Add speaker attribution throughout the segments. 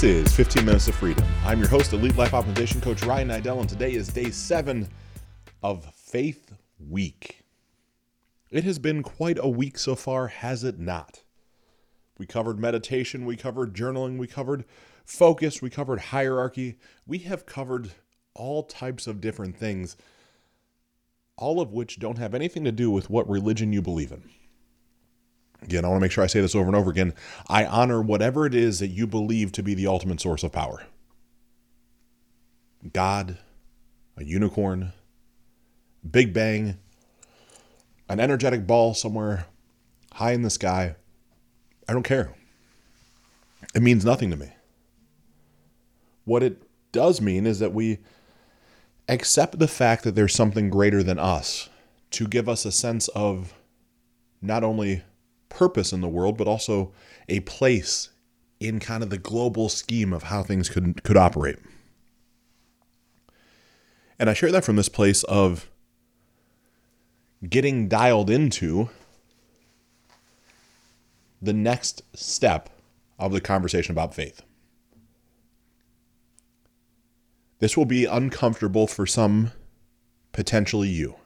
Speaker 1: This is 15 Minutes of Freedom. I'm your host, Elite Life Optimization Coach Ryan Niddel, and today is day seven of Faith Week. It has been quite a week so far, has it not? We covered meditation, we covered journaling, we covered focus, we covered hierarchy. We have covered all types of different things, all of which don't have anything to do with what religion you believe in. Again, I want to make sure I say this over and over again. I honor whatever it is that you believe to be the ultimate source of power God, a unicorn, Big Bang, an energetic ball somewhere high in the sky. I don't care. It means nothing to me. What it does mean is that we accept the fact that there's something greater than us to give us a sense of not only purpose in the world, but also a place in kind of the global scheme of how things could could operate. And I share that from this place of getting dialed into the next step of the conversation about faith. This will be uncomfortable for some, potentially you.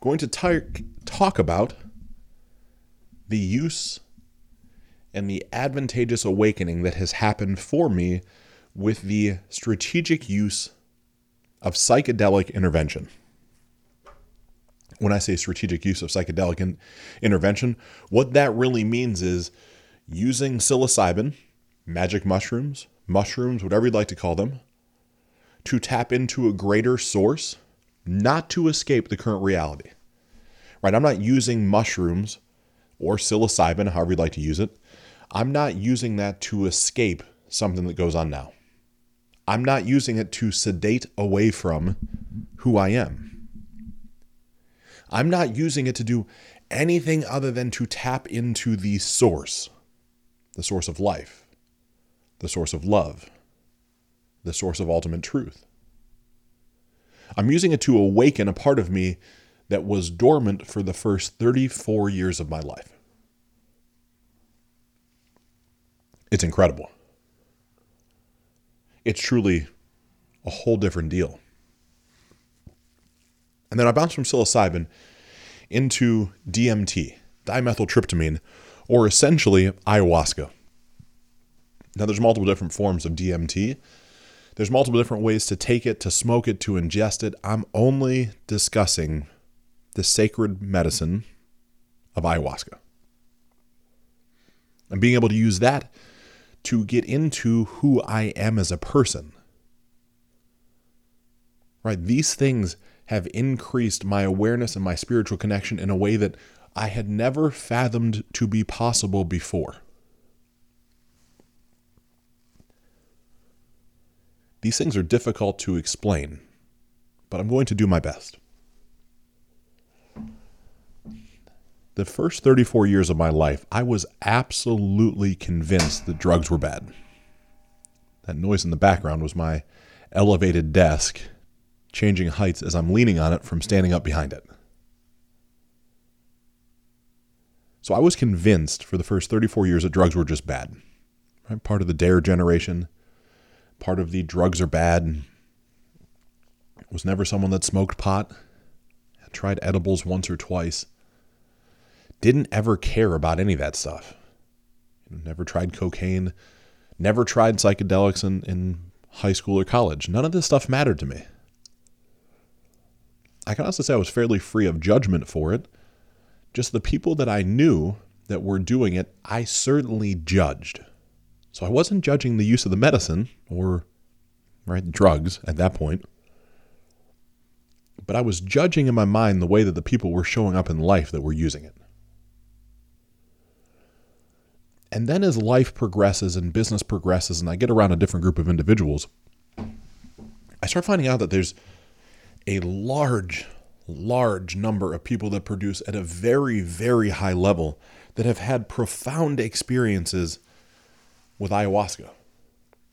Speaker 1: going to t- talk about the use and the advantageous awakening that has happened for me with the strategic use of psychedelic intervention. When I say strategic use of psychedelic in- intervention, what that really means is using psilocybin, magic mushrooms, mushrooms, whatever you'd like to call them, to tap into a greater source, not to escape the current reality. Right? I'm not using mushrooms or psilocybin, however you'd like to use it, I'm not using that to escape something that goes on now. I'm not using it to sedate away from who I am. I'm not using it to do anything other than to tap into the source, the source of life, the source of love, the source of ultimate truth. I'm using it to awaken a part of me that was dormant for the first 34 years of my life. It's incredible. It's truly a whole different deal. And then I bounced from psilocybin into DMT, dimethyltryptamine, or essentially ayahuasca. Now, there's multiple different forms of DMT. There's multiple different ways to take it, to smoke it, to ingest it. I'm only discussing the sacred medicine of ayahuasca. And being able to use that to get into who I am as a person. Right? These things have increased my awareness and my spiritual connection in a way that I had never fathomed to be possible before. These things are difficult to explain, but I'm going to do my best. The first 34 years of my life, I was absolutely convinced that drugs were bad. That noise in the background was my elevated desk changing heights as I'm leaning on it from standing up behind it. So I was convinced for the first 34 years that drugs were just bad. Part of the dare generation, part of the drugs are bad. Was never someone that smoked pot. I tried edibles once or twice didn't ever care about any of that stuff. Never tried cocaine, never tried psychedelics in, in high school or college. None of this stuff mattered to me. I can also say I was fairly free of judgment for it. Just the people that I knew that were doing it, I certainly judged. So I wasn't judging the use of the medicine or right drugs at that point. But I was judging in my mind the way that the people were showing up in life that were using it. And then as life progresses and business progresses, and I get around a different group of individuals, I start finding out that there's a large, large number of people that produce at a very, very high level that have had profound experiences with ayahuasca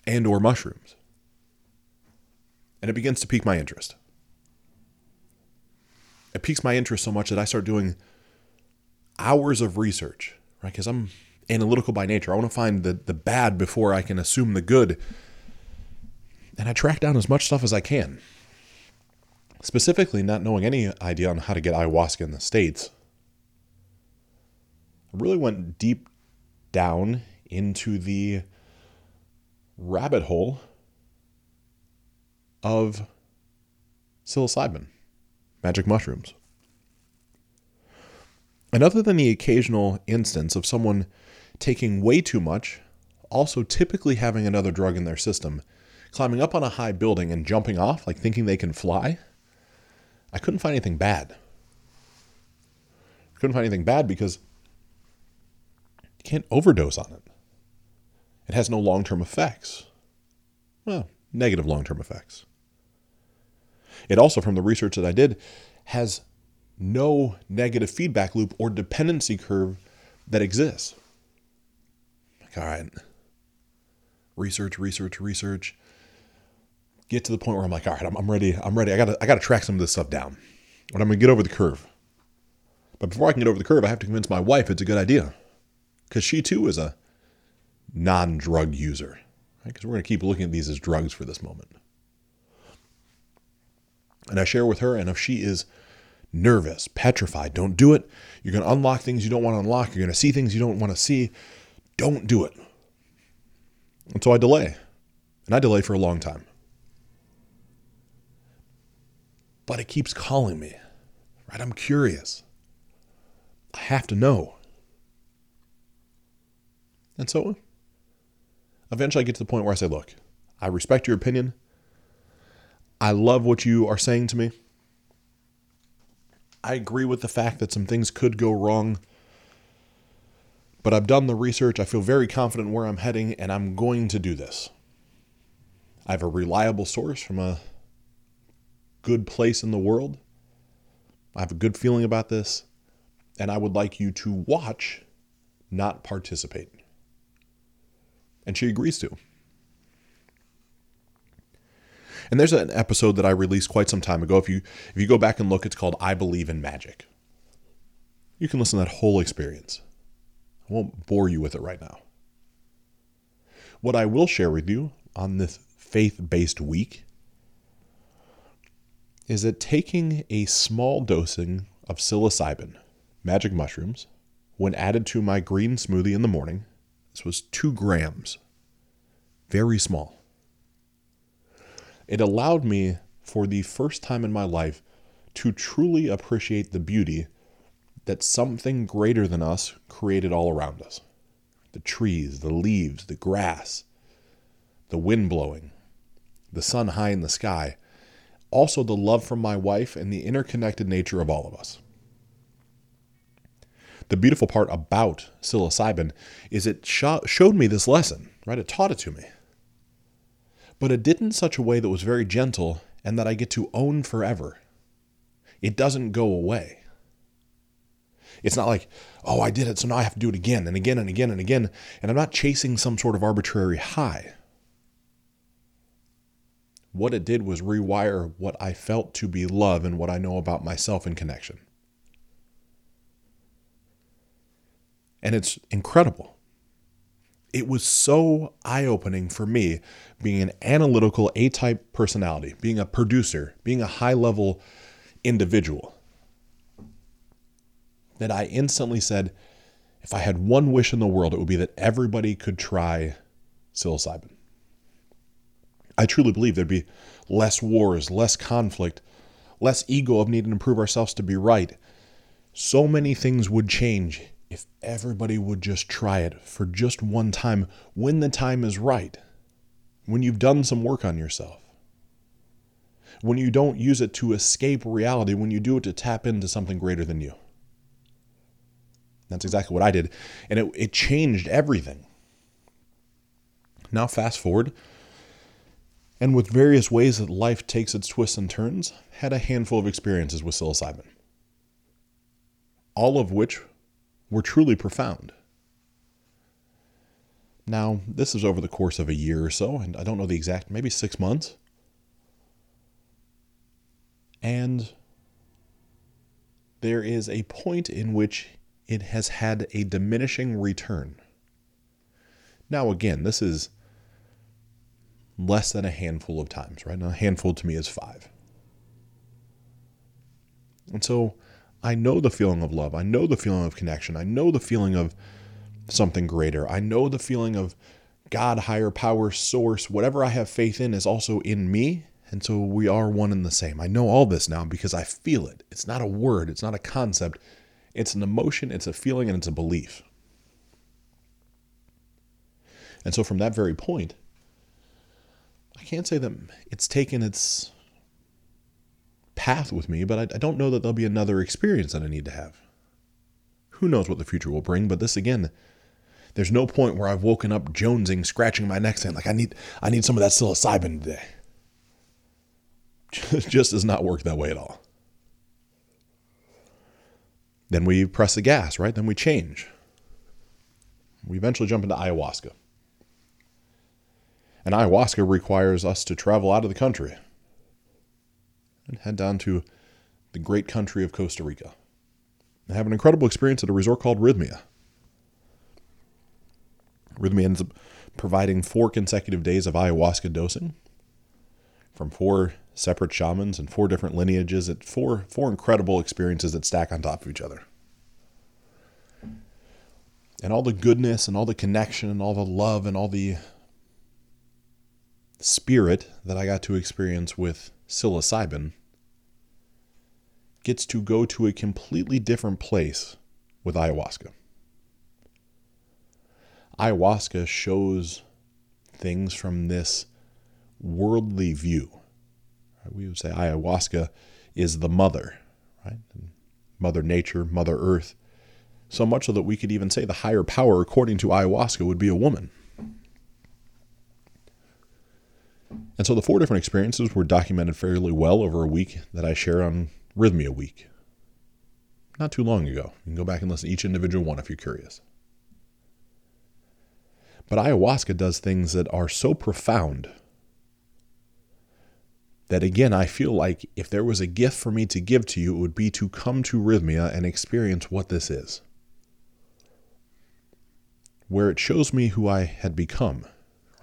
Speaker 1: and or mushrooms. And it begins to pique my interest. It piques my interest so much that I start doing hours of research, right? Because I'm analytical by nature. I want to find the, the bad before I can assume the good. And I track down as much stuff as I can. Specifically, not knowing any idea on how to get ayahuasca in the States, I really went deep down into the rabbit hole of psilocybin, magic mushrooms. And other than the occasional instance of someone taking way too much, also typically having another drug in their system, climbing up on a high building and jumping off, like thinking they can fly, I couldn't find anything bad. Couldn't find anything bad because you can't overdose on it. It has no long term effects. Well, negative long term effects. It also, from the research that I did, has no negative feedback loop or dependency curve that exists. All right, research, research, research. Get to the point where I'm like, all right, I'm, I'm ready. I'm ready. I gotta, I gotta track some of this stuff down. But I'm gonna get over the curve. But before I can get over the curve, I have to convince my wife it's a good idea, because she too is a non-drug user. Because right? we're gonna keep looking at these as drugs for this moment. And I share with her, and if she is nervous, petrified, don't do it. You're to unlock things you don't want to unlock. You're to see things you don't want to see. Don't do it. And so I delay. And I delay for a long time. But it keeps calling me, right? I'm curious. I have to know. And so eventually I get to the point where I say, look, I respect your opinion. I love what you are saying to me. I agree with the fact that some things could go wrong, but I've done the research. I feel very confident where I'm heading, and I'm going to do this. I have a reliable source from a good place in the world. I have a good feeling about this, and I would like you to watch, not participate. And she agrees to. And there's an episode that I released quite some time ago. If you if you go back and look, it's called I Believe in Magic. You can listen to that whole experience. I won't bore you with it right now. What I will share with you on this faith-based week is that taking a small dosing of psilocybin, magic mushrooms, when added to my green smoothie in the morning, this was two grams, very small it allowed me, for the first time in my life, to truly appreciate the beauty that something greater than us created all around us the trees, the leaves, the grass, the wind blowing, the sun high in the sky, also the love from my wife and the interconnected nature of all of us. The beautiful part about psilocybin is it showed me this lesson, right? It taught it to me but it did in such a way that was very gentle and that I get to own forever. It doesn't go away. It's not like, oh, I did it, so now I have to do it again and again and again and again, and I'm not chasing some sort of arbitrary high. What it did was rewire what I felt to be love and what I know about myself in connection. And it's incredible it was so eye opening for me being an analytical A type personality, being a producer, being a high level individual, that I instantly said, if I had one wish in the world, it would be that everybody could try psilocybin. I truly believe there'd be less wars, less conflict, less ego of needing to prove ourselves to be right. So many things would change if everybody would just try it for just one time when the time is right, when you've done some work on yourself, when you don't use it to escape reality, when you do it to tap into something greater than you. That's exactly what I did. And it, it changed everything. Now, fast forward, and with various ways that life takes its twists and turns, had a handful of experiences with psilocybin. All of which were truly profound. Now, this is over the course of a year or so, and I don't know the exact, maybe six months. And there is a point in which it has had a diminishing return, Now, again, this is less than a handful of times, right? Now, a handful to me is five. And so I know the feeling of love. I know the feeling of connection. I know the feeling of something greater. I know the feeling of God, higher power, source, whatever I have faith in is also in me. And so we are one and the same. I know all this now because I feel it. It's not a word, it's not a concept. It's an emotion, it's a feeling, and it's a belief. And so from that very point, I can't say that it's taken its path with me, but I, I don't know that there'll be another experience that I need to have. Who knows what the future will bring, but this again, there's no point where I've woken up jonesing, scratching my neck, saying like I need I need some of that psilocybin today. Just does not work that way at all. Then we press the gas, right? Then we change. We eventually jump into ayahuasca. And ayahuasca requires us to travel out of the country and head down to the great country of Costa Rica and have an incredible experience at a resort called Rythmia. Rythmia ends up providing four consecutive days of ayahuasca dosing from four separate shamans and four different lineages at four four incredible experiences that stack on top of each other. And all the goodness and all the connection and all the love and all the spirit that I got to experience with psilocybin gets to go to a completely different place with ayahuasca ayahuasca shows things from this worldly view. We would say ayahuasca is the mother, right? Mother Nature, Mother Earth. So much so that we could even say the higher power, according to ayahuasca, would be a woman. And so the four different experiences were documented fairly well over a week that I share on Rythmia Week. Not too long ago. You can go back and listen to each individual one if you're curious. But ayahuasca does things that are so profound that, again, I feel like if there was a gift for me to give to you, it would be to come to Rythmia and experience what this is. Where it shows me who I had become,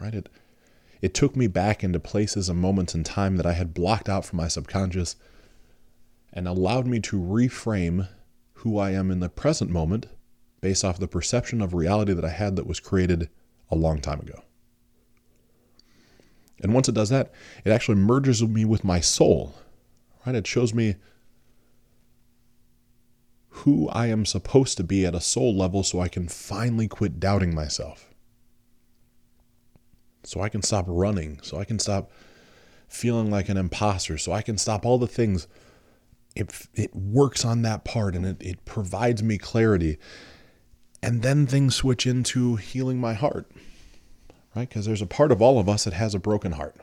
Speaker 1: right? It, it took me back into places and moments in time that I had blocked out from my subconscious and allowed me to reframe who I am in the present moment based off the perception of reality that I had that was created a long time ago. And once it does that, it actually merges me with my soul. Right? It shows me who I am supposed to be at a soul level so I can finally quit doubting myself. So I can stop running, so I can stop feeling like an imposter, so I can stop all the things. It, it works on that part and it, it provides me clarity. And then things switch into healing my heart, right? Because there's a part of all of us that has a broken heart.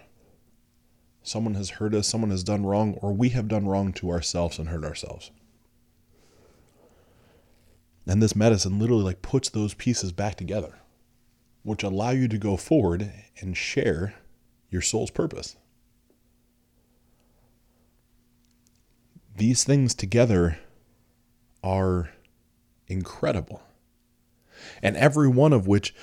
Speaker 1: Someone has hurt us, someone has done wrong, or we have done wrong to ourselves and hurt ourselves. And this medicine literally like puts those pieces back together, which allow you to go forward and share your soul's purpose. These things together are incredible and every one of which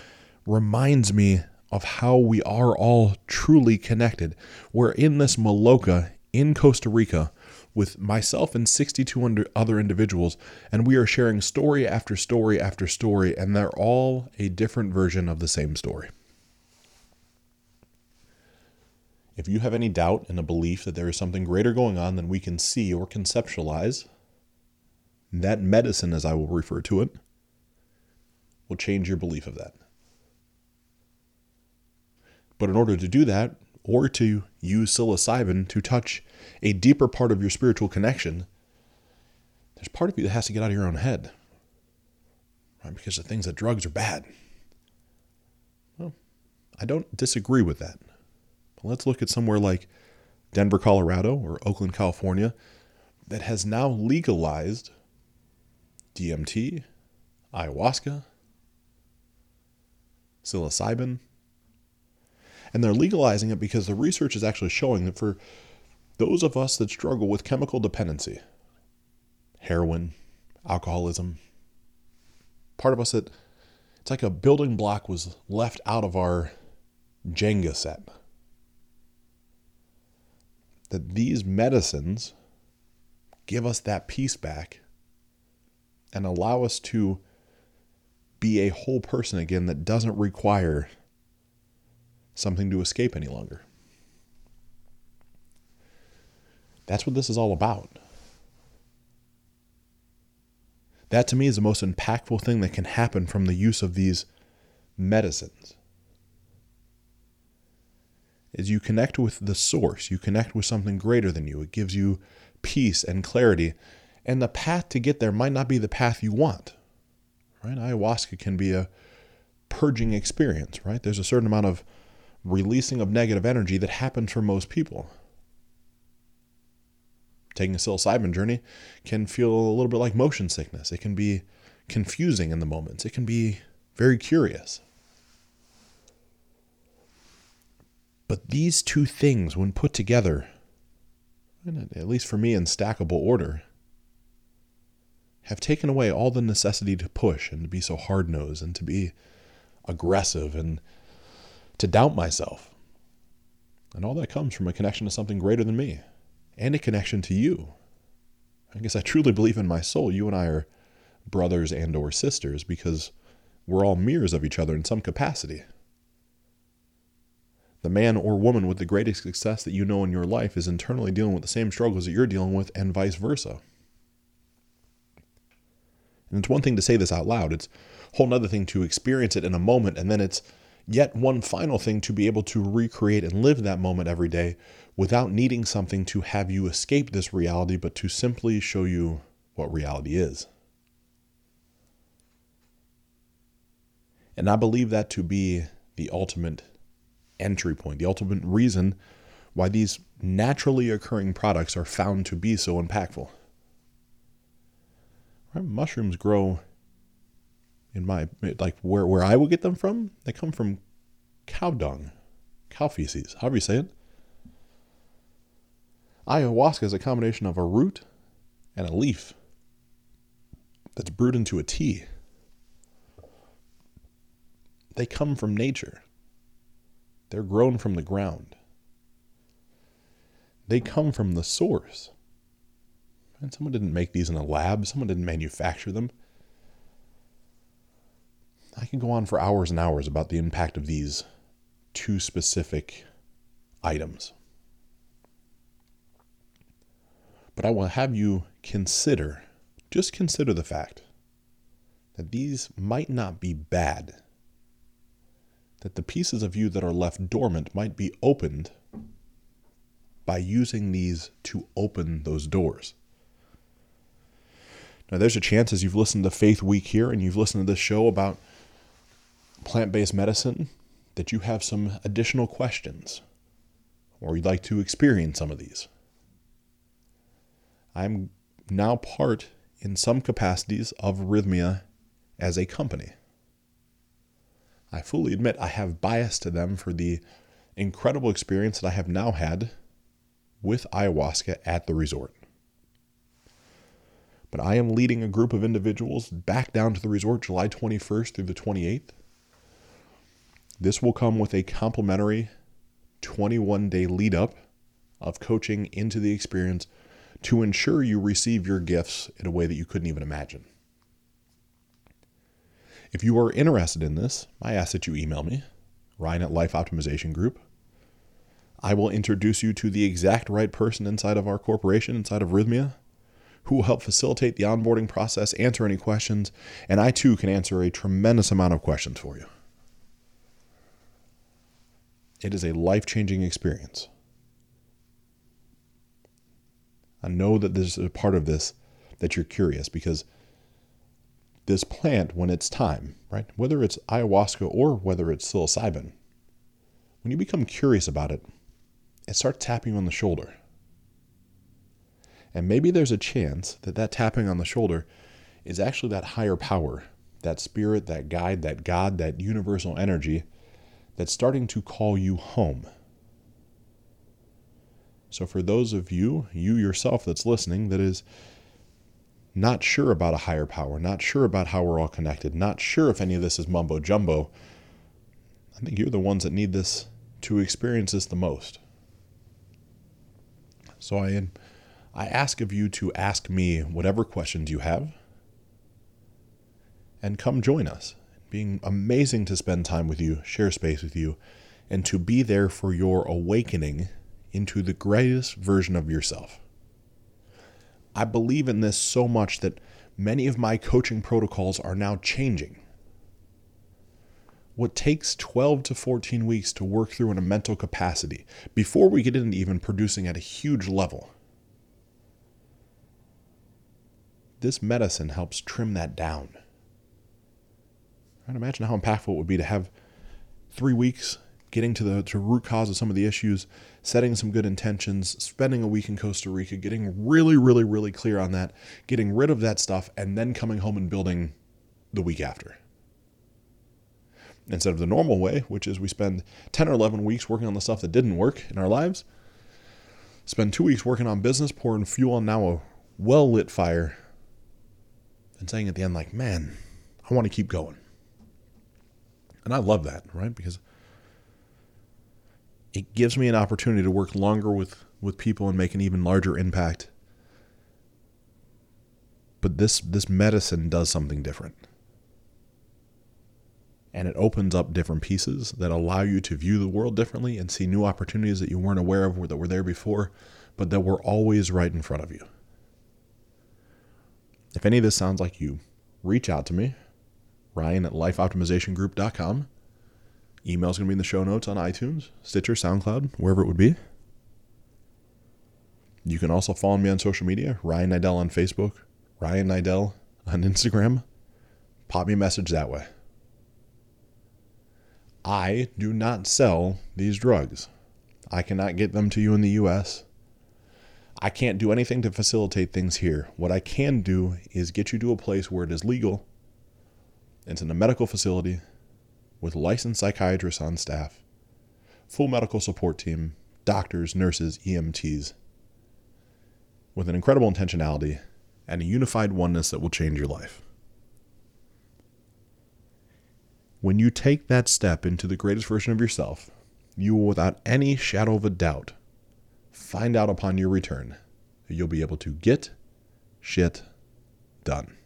Speaker 1: reminds me of how we are all truly connected. We're in this Maloka in Costa Rica with myself and 62 other individuals, and we are sharing story after story after story, and they're all a different version of the same story. If you have any doubt in a belief that there is something greater going on than we can see or conceptualize, that medicine, as I will refer to it, will change your belief of that. But in order to do that, or to use psilocybin to touch a deeper part of your spiritual connection, there's part of you that has to get out of your own head. Right? Because the things that drugs are bad. Well, I don't disagree with that. But let's look at somewhere like Denver, Colorado, or Oakland, California, that has now legalized DMT, ayahuasca, psilocybin. And they're legalizing it because the research is actually showing that for those of us that struggle with chemical dependency, heroin, alcoholism, part of us that It's like a building block was left out of our Jenga set. That these medicines give us that peace back and allow us to be a whole person again that doesn't require something to escape any longer. That's what this is all about. That to me is the most impactful thing that can happen from the use of these medicines. Is you connect with the source, you connect with something greater than you. It gives you peace and clarity. And the path to get there might not be the path you want. Right? Ayahuasca can be a purging experience, right? There's a certain amount of releasing of negative energy that happens for most people. Taking a psilocybin journey can feel a little bit like motion sickness. It can be confusing in the moments. It can be very curious. But these two things, when put together, at least for me in stackable order, have taken away all the necessity to push and to be so hard nosed and to be aggressive and to doubt myself. And all that comes from a connection to something greater than me and a connection to you. I guess I truly believe in my soul you and I are brothers and or sisters because we're all mirrors of each other in some capacity. The man or woman with the greatest success that you know in your life is internally dealing with the same struggles that you're dealing with and vice versa. And it's one thing to say this out loud, it's a whole other thing to experience it in a moment, and then it's yet one final thing to be able to recreate and live that moment every day without needing something to have you escape this reality, but to simply show you what reality is. And I believe that to be the ultimate entry point, the ultimate reason why these naturally occurring products are found to be so impactful. Mushrooms grow in my like where where I would get them from. They come from cow dung, cow feces, however you say it. Ayahuasca is a combination of a root and a leaf that's brewed into a tea. They come from nature. They're grown from the ground. They come from the source. And someone didn't make these in a lab, someone didn't manufacture them. I can go on for hours and hours about the impact of these two specific items. But I will have you consider, just consider the fact that these might not be bad. That the pieces of you that are left dormant might be opened by using these to open those doors. Now, there's a chance as you've listened to Faith Week here and you've listened to this show about plant based medicine that you have some additional questions or you'd like to experience some of these. I'm now part, in some capacities, of Rythmia as a company. I fully admit I have bias to them for the incredible experience that I have now had with ayahuasca at the resort. But I am leading a group of individuals back down to the resort July 21st through the 28th. This will come with a complimentary 21 day lead up of coaching into the experience to ensure you receive your gifts in a way that you couldn't even imagine. If you are interested in this, I ask that you email me, Ryan at Life Optimization Group. I will introduce you to the exact right person inside of our corporation, inside of Rythmia, who will help facilitate the onboarding process, answer any questions, and I too can answer a tremendous amount of questions for you. It is a life changing experience. I know that there's a part of this that you're curious because this plant, when it's time, right, whether it's ayahuasca or whether it's psilocybin, when you become curious about it, it starts tapping on the shoulder. And maybe there's a chance that that tapping on the shoulder is actually that higher power, that spirit, that guide, that God, that universal energy that's starting to call you home. So, for those of you, you yourself that's listening, that is not sure about a higher power, not sure about how we're all connected, not sure if any of this is mumbo jumbo, I think you're the ones that need this to experience this the most. So I I ask of you to ask me whatever questions you have and come join us. Being amazing to spend time with you, share space with you, and to be there for your awakening into the greatest version of yourself. I believe in this so much that many of my coaching protocols are now changing. What takes 12 to 14 weeks to work through in a mental capacity before we get into even producing at a huge level. This medicine helps trim that down. Right? Imagine how impactful it would be to have three weeks getting to the to root cause of some of the issues, setting some good intentions, spending a week in Costa Rica, getting really, really, really clear on that, getting rid of that stuff, and then coming home and building the week after. Instead of the normal way, which is we spend 10 or 11 weeks working on the stuff that didn't work in our lives, spend two weeks working on business, pouring fuel on now a well lit fire, and saying at the end, like, man, I want to keep going. And I love that, right? Because it gives me an opportunity to work longer with, with people and make an even larger impact. But this this medicine does something different. And it opens up different pieces that allow you to view the world differently and see new opportunities that you weren't aware of or that were there before, but that were always right in front of you. If any of this sounds like you, reach out to me, Ryan at lifeoptimizationgroup.com. Email's going to be in the show notes on iTunes, Stitcher, SoundCloud, wherever it would be. You can also follow me on social media, Ryan Niddel on Facebook, Ryan Niddel on Instagram. Pop me a message that way. I do not sell these drugs. I cannot get them to you in the US. I can't do anything to facilitate things here. What I can do is get you to a place where it is legal. It's in a medical facility with licensed psychiatrists on staff, full medical support team, doctors, nurses, EMTs, with an incredible intentionality and a unified oneness that will change your life. When you take that step into the greatest version of yourself, you will, without any shadow of a doubt, find out upon your return that you'll be able to get shit done.